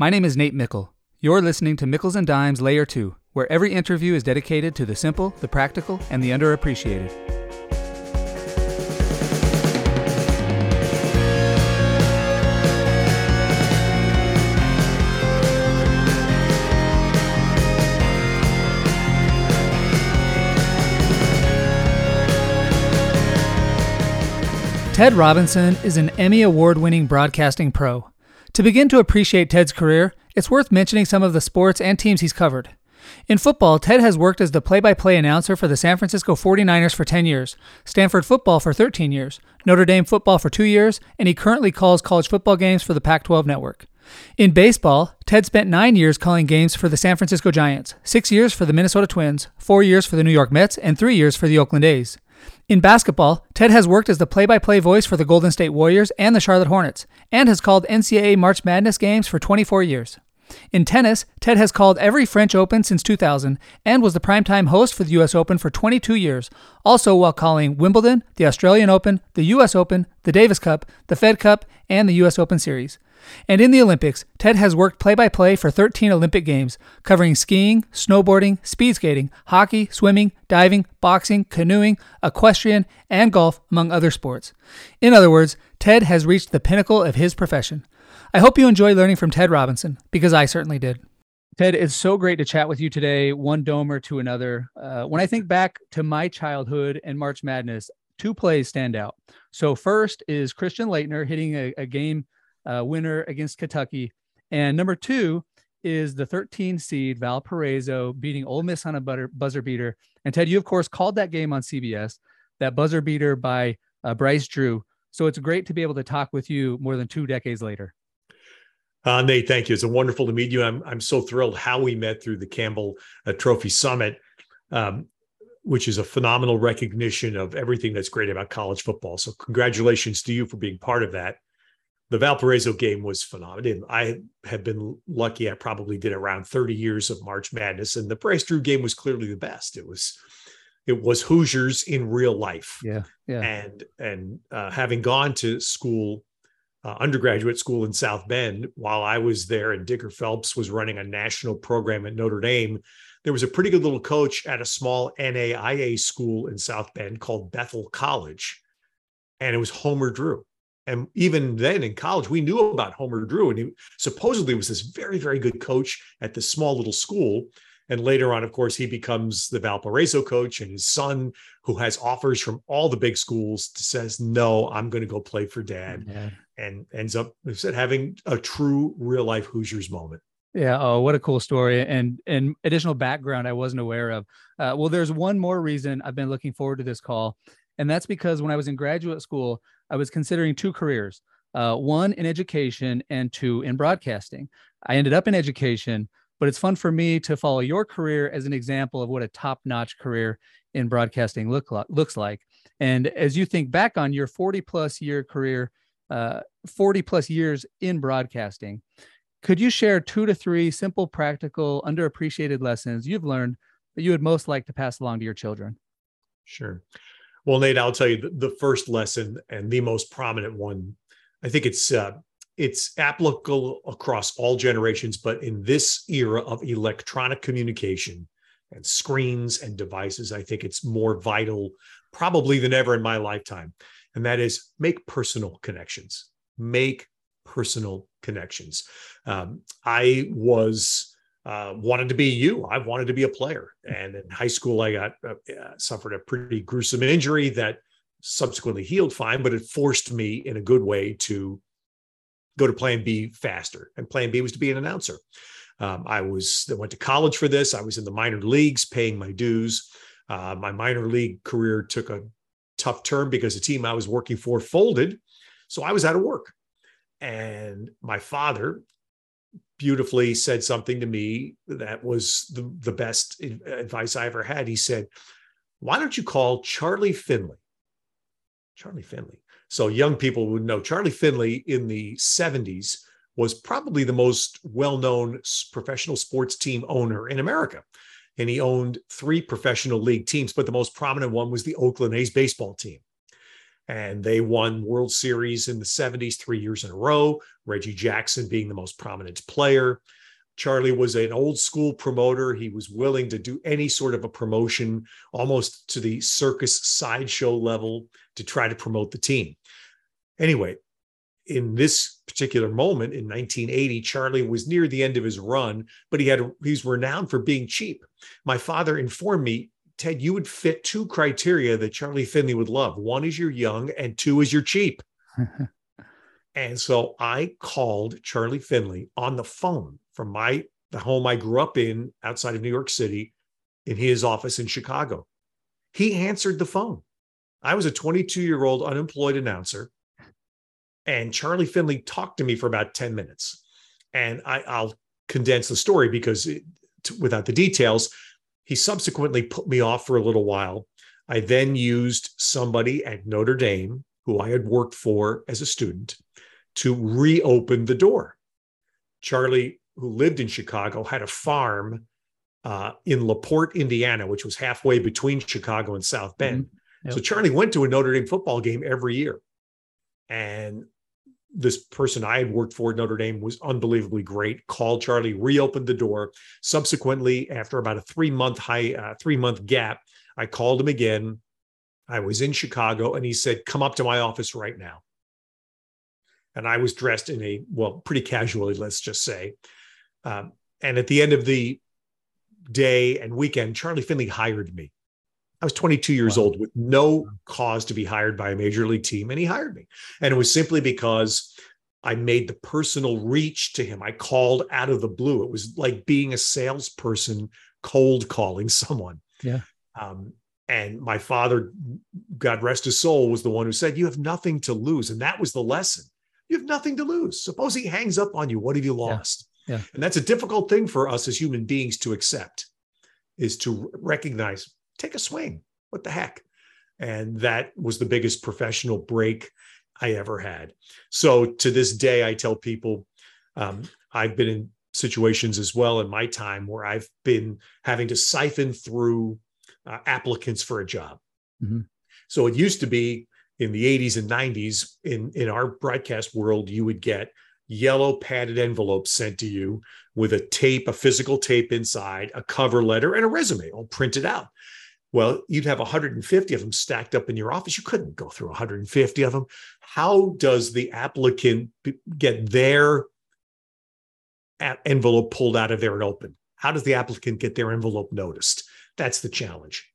My name is Nate Mickle. You're listening to Mickles and Dimes Layer 2, where every interview is dedicated to the simple, the practical, and the underappreciated. Ted Robinson is an Emmy Award winning broadcasting pro. To begin to appreciate Ted's career, it's worth mentioning some of the sports and teams he's covered. In football, Ted has worked as the play by play announcer for the San Francisco 49ers for 10 years, Stanford football for 13 years, Notre Dame football for two years, and he currently calls college football games for the Pac 12 network. In baseball, Ted spent nine years calling games for the San Francisco Giants, six years for the Minnesota Twins, four years for the New York Mets, and three years for the Oakland A's. In basketball, Ted has worked as the play by play voice for the Golden State Warriors and the Charlotte Hornets, and has called NCAA March Madness games for 24 years. In tennis, Ted has called every French Open since 2000 and was the primetime host for the U.S. Open for 22 years, also while calling Wimbledon, the Australian Open, the U.S. Open, the Davis Cup, the Fed Cup, and the U.S. Open Series. And in the Olympics, Ted has worked play by play for 13 Olympic Games, covering skiing, snowboarding, speed skating, hockey, swimming, diving, boxing, canoeing, equestrian, and golf, among other sports. In other words, Ted has reached the pinnacle of his profession. I hope you enjoy learning from Ted Robinson, because I certainly did. Ted, it's so great to chat with you today, one domer to another. Uh, when I think back to my childhood and March Madness, two plays stand out. So, first is Christian Laettner hitting a, a game uh, winner against Kentucky. And number two is the 13 seed Valparaiso beating Ole Miss on a butter, buzzer beater. And Ted, you of course called that game on CBS, that buzzer beater by uh, Bryce Drew. So it's great to be able to talk with you more than two decades later. Uh, Nate, thank you. It's wonderful to meet you. I'm I'm so thrilled how we met through the Campbell uh, Trophy Summit, um, which is a phenomenal recognition of everything that's great about college football. So congratulations to you for being part of that the Valparaiso game was phenomenal. I have been lucky. I probably did around 30 years of March Madness, and the Bryce Drew game was clearly the best. It was it was Hoosiers in real life. Yeah, yeah. And and uh, having gone to school, uh, undergraduate school in South Bend, while I was there, and Digger Phelps was running a national program at Notre Dame. There was a pretty good little coach at a small NAIA school in South Bend called Bethel College, and it was Homer Drew and even then in college, we knew about Homer Drew, and he supposedly was this very, very good coach at this small little school. And later on, of course, he becomes the Valparaiso coach, and his son, who has offers from all the big schools, says, "No, I'm going to go play for Dad," yeah. and ends up said having a true real life Hoosiers moment. Yeah. Oh, what a cool story and and additional background I wasn't aware of. Uh, well, there's one more reason I've been looking forward to this call, and that's because when I was in graduate school, I was considering two careers uh, one in education and two in broadcasting. I ended up in education, but it's fun for me to follow your career as an example of what a top notch career in broadcasting look looks like. And as you think back on your 40 plus year career, uh, 40 plus years in broadcasting, could you share two to three simple, practical, underappreciated lessons you've learned that you would most like to pass along to your children? Sure. Well, Nate, I'll tell you the, the first lesson and the most prominent one. I think it's uh, it's applicable across all generations, but in this era of electronic communication and screens and devices, I think it's more vital, probably than ever in my lifetime. And that is make personal connections. Make personal connections. Um, I was uh, wanted to be you. I wanted to be a player. And in high school, I got uh, suffered a pretty gruesome injury that subsequently healed fine, but it forced me in a good way to go to Plan B faster. And Plan B was to be an announcer. Um, I was I went to college for this. I was in the minor leagues, paying my dues. Uh, my minor league career took a tough turn because the team I was working for folded, so I was out of work. And my father beautifully said something to me that was the, the best advice I ever had. He said, Why don't you call Charlie Finley? Charlie Finley. So young people would know Charlie Finley in the 70s was probably the most well known professional sports team owner in America. And he owned three professional league teams, but the most prominent one was the Oakland A's baseball team. And they won World Series in the 70s three years in a row, Reggie Jackson being the most prominent player. Charlie was an old school promoter. He was willing to do any sort of a promotion, almost to the circus sideshow level, to try to promote the team. Anyway, in this particular moment in 1980, Charlie was near the end of his run, but he had he's renowned for being cheap. My father informed me Ted, you would fit two criteria that Charlie Finley would love. One is you're young, and two is you're cheap. and so I called Charlie Finley on the phone from my the home I grew up in outside of New York City in his office in Chicago. He answered the phone. I was a 22 year old unemployed announcer, and Charlie Finley talked to me for about 10 minutes. And I, will condense the story because it, without the details, he subsequently put me off for a little while. I then used somebody at Notre Dame who I had worked for as a student to reopen the door. Charlie, who lived in Chicago, had a farm uh, in LaPorte, Indiana, which was halfway between Chicago and South Bend. Mm-hmm. Yep. So Charlie went to a Notre Dame football game every year. And this person I had worked for at Notre Dame was unbelievably great. Called Charlie, reopened the door. Subsequently, after about a three month high, uh, three month gap, I called him again. I was in Chicago, and he said, "Come up to my office right now." And I was dressed in a well, pretty casually, let's just say. Um, and at the end of the day and weekend, Charlie Finley hired me. I was 22 years wow. old with no cause to be hired by a major league team, and he hired me. And it was simply because I made the personal reach to him. I called out of the blue. It was like being a salesperson cold calling someone. Yeah. Um, and my father, God rest his soul, was the one who said, You have nothing to lose. And that was the lesson. You have nothing to lose. Suppose he hangs up on you. What have you lost? Yeah. yeah. And that's a difficult thing for us as human beings to accept, is to recognize take a swing. What the heck? And that was the biggest professional break I ever had. So to this day, I tell people um, I've been in situations as well in my time where I've been having to siphon through uh, applicants for a job. Mm-hmm. So it used to be in the 80s and 90s in, in our broadcast world, you would get yellow padded envelopes sent to you with a tape, a physical tape inside, a cover letter, and a resume all printed out. Well, you'd have 150 of them stacked up in your office. You couldn't go through 150 of them. How does the applicant get their envelope pulled out of there and open? How does the applicant get their envelope noticed? That's the challenge.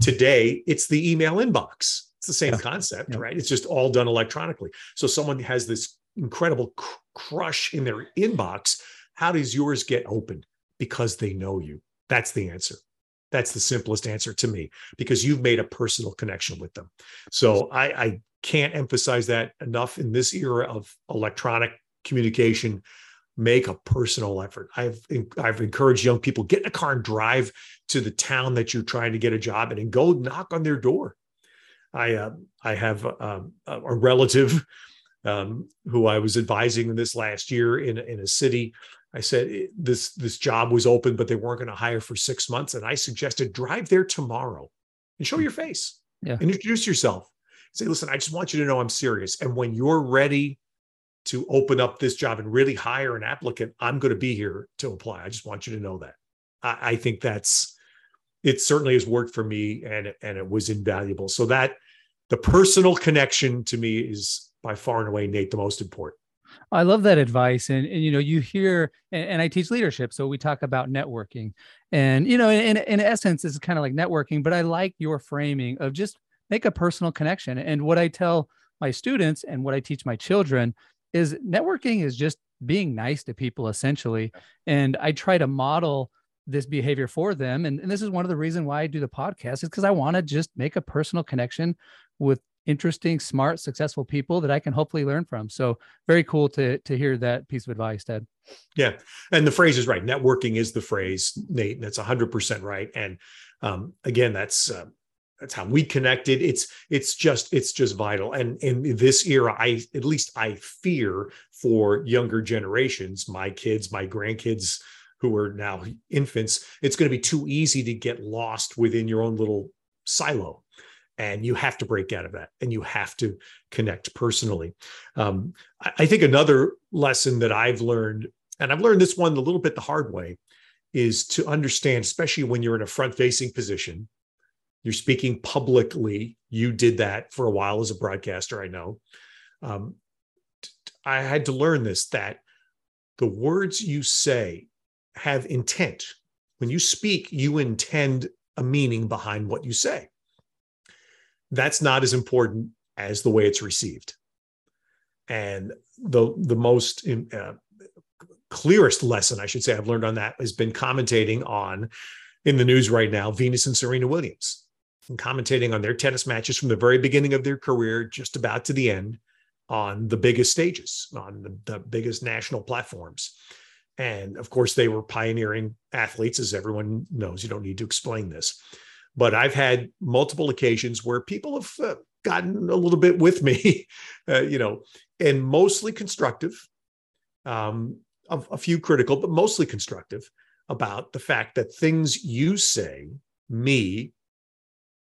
Today, it's the email inbox. It's the same yeah. concept, yeah. right? It's just all done electronically. So someone has this incredible cr- crush in their inbox. How does yours get open? Because they know you. That's the answer. That's the simplest answer to me because you've made a personal connection with them. So I, I can't emphasize that enough in this era of electronic communication. Make a personal effort. I've I've encouraged young people get in a car and drive to the town that you're trying to get a job in and go knock on their door. I uh, I have um, a relative um, who I was advising this last year in in a city I said eh, this this job was open, but they weren't going to hire for six months, and I suggested drive there tomorrow and show hmm. your face. Yeah. And introduce yourself. Say, listen, I just want you to know I'm serious, and when you're ready to open up this job and really hire an applicant, I'm going to be here to apply. I just want you to know that. I, I think that's it. Certainly has worked for me, and and it was invaluable. So that the personal connection to me is by far and away, Nate, the most important. I love that advice. And, and you know, you hear, and, and, I teach leadership. So we talk about networking. And, you know, in, in essence, it's kind of like networking, but I like your framing of just make a personal connection. And what I tell my students and what I teach my children is networking is just being nice to people essentially. And I try to model this behavior for them. And, and this is one of the reasons why I do the podcast is because I want to just make a personal connection with interesting, smart, successful people that I can hopefully learn from. So very cool to to hear that piece of advice, Ted. Yeah, and the phrase is right. Networking is the phrase, Nate. And that's hundred percent right. And um, again, that's uh, that's how we connected. It's it's just it's just vital. And in this era, I at least I fear for younger generations, my kids, my grandkids who are now infants, it's going to be too easy to get lost within your own little silo and you have to break out of that and you have to connect personally. Um, I, think another lesson that i've learned and i've learned this one a little bit the hard way is to understand especially when you're in a front facing position you're speaking publicly you did that for a while as a broadcaster i know. Um, i had to learn this that the words you say have intent. When you speak you intend a meaning behind what you say that's not as important as the way it's received. And the the most uh, clearest lesson I should say I've learned on that has been commentating on in the news right now Venus and Serena Williams and commentating on their tennis matches from the very beginning of their career just about to the end on the biggest stages on the, the biggest national platforms and of course they were pioneering athletes as everyone knows you don't need to explain this but I've had multiple occasions where people have uh, gotten a little bit with me, uh, you know, and mostly constructive, um, a, a few critical, but mostly constructive about the fact that things you say, me,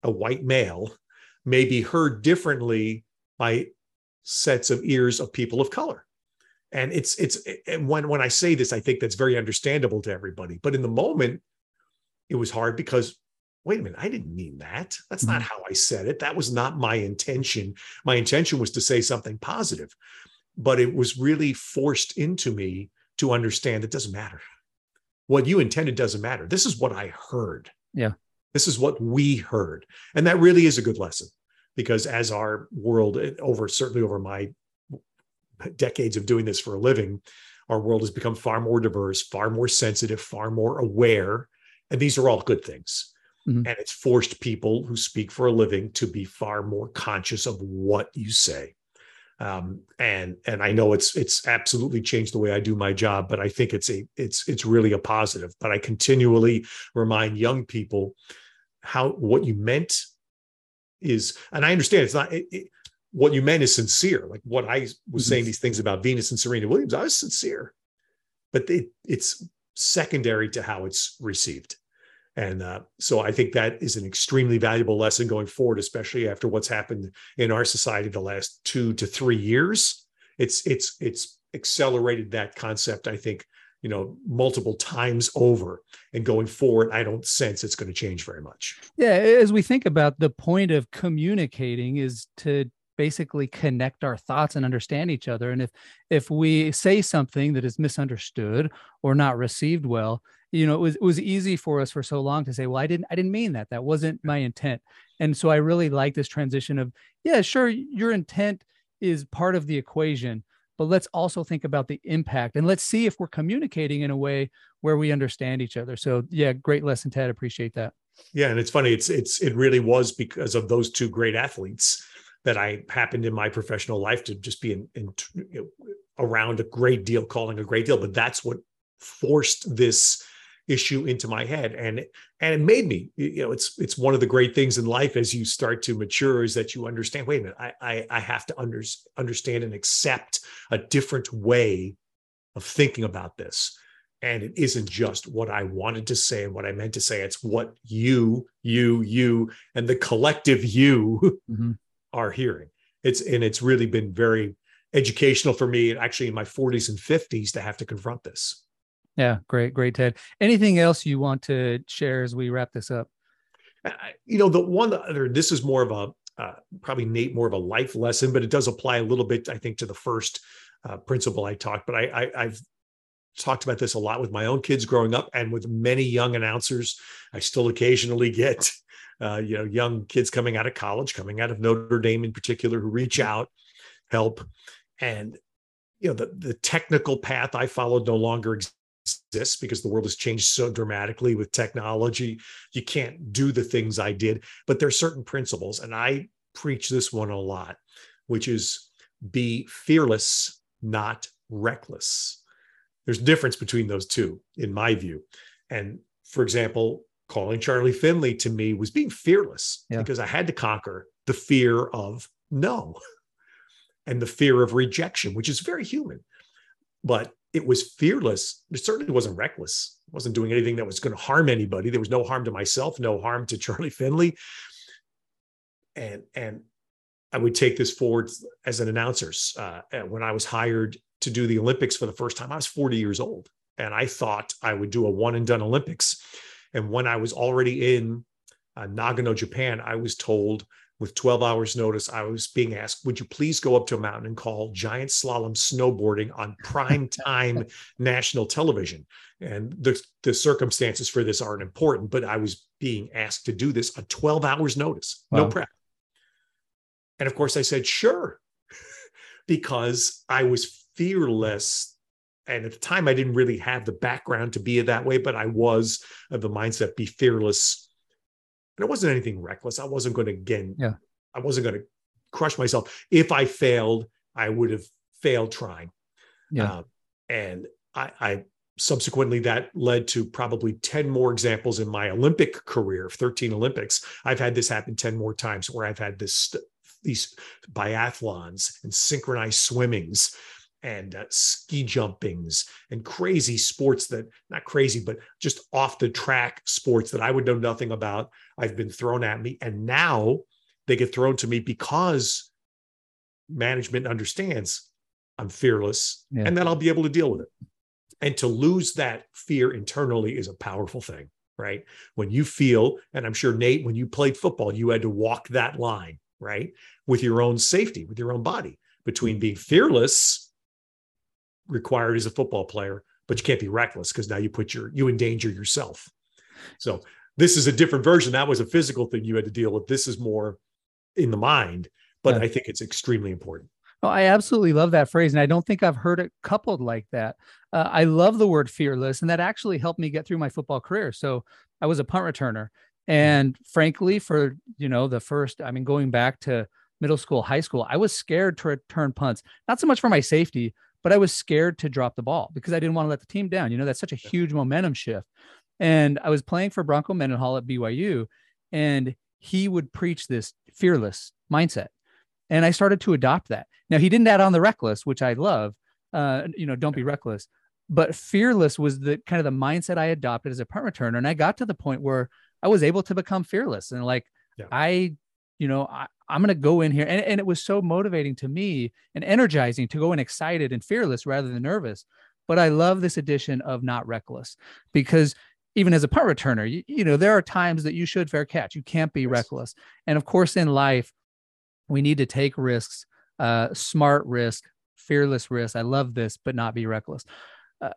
a white male, may be heard differently by sets of ears of people of color. And it's it's and when when i say this i think that's very understandable to everybody. But in the moment it was hard because wait a minute, I didn't mean that. That's mm-hmm. not how I said it. That was not my intention. My intention was to say something positive, but it was really forced into me to understand it doesn't matter. What you intended doesn't matter. This is what I heard. Yeah. This is what we heard. And that really is a good lesson because as our world eh, over certainly over my decades of doing this for a living, our world has become far more diverse, far more sensitive, far more aware. And these are all good things. Mm-hmm. And it's forced people who speak for a living to be far more conscious of what you say. Um, and and I know it's it's absolutely changed the way I do my job, but I think it's a it's it's really a positive. But I continually remind young people how what you meant is, and I understand it's not it, it, what you meant is sincere. Like what I was mm-hmm. saying these things about Venus and Serena Williams, I was sincere, but it, it's secondary to how it's received. And uh, so I think that is an extremely valuable lesson going forward, especially after what's happened in our society the last two to three years. It's it's it's accelerated that concept, I think, you know, multiple times over. And going forward, I don't sense it's going to change very much. Yeah, as we think about the point of communicating is to basically connect our thoughts and understand each other and if if we say something that is misunderstood or not received well you know it was it was easy for us for so long to say well i didn't i didn't mean that. That wasn't my intent. And so i really like this transition of yeah sure your intent is part of the equation but let's also think about the impact and let's see if we're communicating in a way where we understand each other. So yeah great lesson ted. Appreciate that. Yeah and it's funny it's it's it really was because of those two great athletes that i happened in my professional life to just be in, in you know, around a great deal calling a great deal but that's what forced this issue into my head. And and it made me you know it's it's one of the great things in life as you start to mature is that you understand wait a minute i i, I have to under, understand and accept a different way of thinking about this. And it isn't just what i wanted to say and what i meant to say. It's what you you you and the collective you mm-hmm. are hearing. It's and it's really been very educational for me actually in my 40s and 50s to have to confront this yeah, great, great, Ted. Anything else you want to share as we wrap this up? You know, the one other, this is more of a uh, probably Nate more of a life lesson, but it does apply a little bit, I think, to the first uh, principle I talked. But I, I, I've talked about this a lot with my own kids growing up, and with many young announcers. I still occasionally get, uh, you know, young kids coming out of college, coming out of Notre Dame in particular, who reach out, help, and you know the the technical path I followed no longer exists exists because the world has changed so dramatically with technology. You can't do the things I did, but there are certain principles. And I preach this one a lot, which is be fearless, not reckless. There's a difference between those two, in my view. And for example, calling Charlie Finley to me was being fearless yeah. because I had to conquer the fear of no and the fear of rejection, which is very human. But it was fearless. It certainly wasn't reckless. It wasn't doing anything that was going to harm anybody. There was no harm to myself, no harm to Charlie Finley. and and I would take this forward as an announcer. Uh, when I was hired to do the Olympics for the first time, I was 40 years old, and I thought I would do a one and done Olympics. And when I was already in uh, Nagano, Japan, I was told with 12 hours notice, I was being asked, would you please go up to a mountain and call giant slalom snowboarding on prime time national television? And the, the circumstances for this aren't important, but I was being asked to do this on 12 hours notice, wow. no prep. And of course I said, sure, because I was fearless. And at the time, I didn't really have the background to be that way, but I was of the mindset, be fearless and it wasn't anything reckless. I wasn't going to again. Yeah. I wasn't going to crush myself. If I failed, I would have failed trying. Yeah. Uh, and I, I subsequently that led to probably 10 more examples in my Olympic career of 13 Olympics. I've had this happen 10 more times where I've had this these biathlons and synchronized swimmings and uh, ski jumpings and crazy sports that not crazy but just off the track sports that I would know nothing about I've been thrown at me and now they get thrown to me because management understands I'm fearless yeah. and then I'll be able to deal with it and to lose that fear internally is a powerful thing right when you feel and I'm sure Nate when you played football you had to walk that line right with your own safety with your own body between being fearless required as a football player, but you can't be reckless because now you put your you endanger yourself. So this is a different version. That was a physical thing you had to deal with. This is more in the mind, but yeah. I think it's extremely important. Oh, I absolutely love that phrase, and I don't think I've heard it coupled like that. Uh, I love the word fearless, and that actually helped me get through my football career. So I was a punt returner, and frankly, for you know the first, I mean, going back to middle school, high school, I was scared to return punts, not so much for my safety, but I was scared to drop the ball because I didn't want to let the team down. You know, that's such a huge momentum shift. And I was playing for Bronco Mendenhall at BYU, and he would preach this fearless mindset. And I started to adopt that. Now, he didn't add on the reckless, which I love. Uh, you know, don't be reckless. But fearless was the kind of the mindset I adopted as a punt returner. And I got to the point where I was able to become fearless. And like, yeah. I, you know, I, I'm going to go in here. And, and it was so motivating to me and energizing to go in excited and fearless rather than nervous. But I love this addition of not reckless because even as a punt returner, you, you know, there are times that you should fair catch. You can't be yes. reckless. And of course, in life, we need to take risks, uh, smart risk, fearless risk. I love this, but not be reckless. Uh,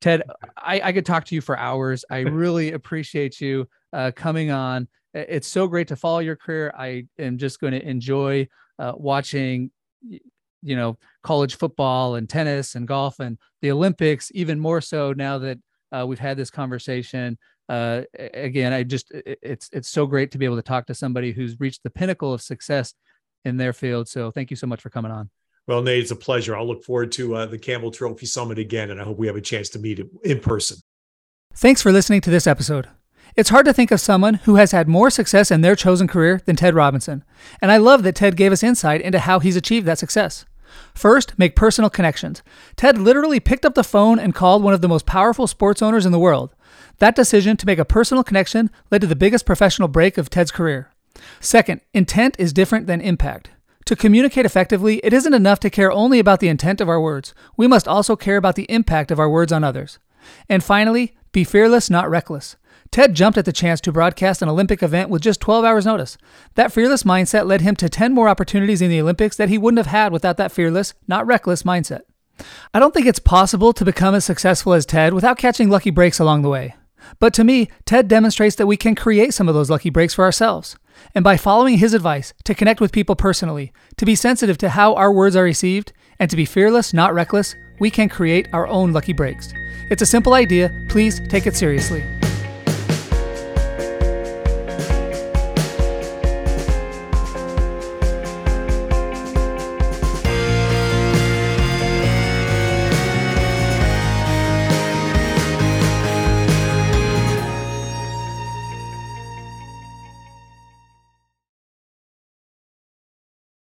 Ted, I, I, could talk to you for hours. I really appreciate you uh, coming on it's so great to follow your career. I am just going to enjoy uh, watching, you know, college football and tennis and golf and the Olympics even more so now that uh, we've had this conversation. Uh, again, I just it's it's so great to be able to talk to somebody who's reached the pinnacle of success in their field. So thank you so much for coming on. Well, Nate, it's a pleasure. I'll look forward to uh, the Campbell Trophy Summit again, and I hope we have a chance to meet in person. Thanks for listening to this episode. It's hard to think of someone who has had more success in their chosen career than Ted Robinson, and I love that Ted gave us insight into how he's achieved that success. First, make personal connections. Ted literally picked up the phone and called one of the most powerful sports owners in the world. That decision to make a personal connection led to the biggest professional break of Ted's career. Second, intent is different than impact. To communicate effectively, it isn't enough to care only about the intent of our words. We must also care about the impact of our words on others. And finally, be fearless, not reckless. Ted jumped at the chance to broadcast an Olympic event with just 12 hours' notice. That fearless mindset led him to 10 more opportunities in the Olympics that he wouldn't have had without that fearless, not reckless mindset. I don't think it's possible to become as successful as Ted without catching lucky breaks along the way. But to me, Ted demonstrates that we can create some of those lucky breaks for ourselves. And by following his advice to connect with people personally, to be sensitive to how our words are received, and to be fearless, not reckless, we can create our own lucky breaks. It's a simple idea. Please take it seriously.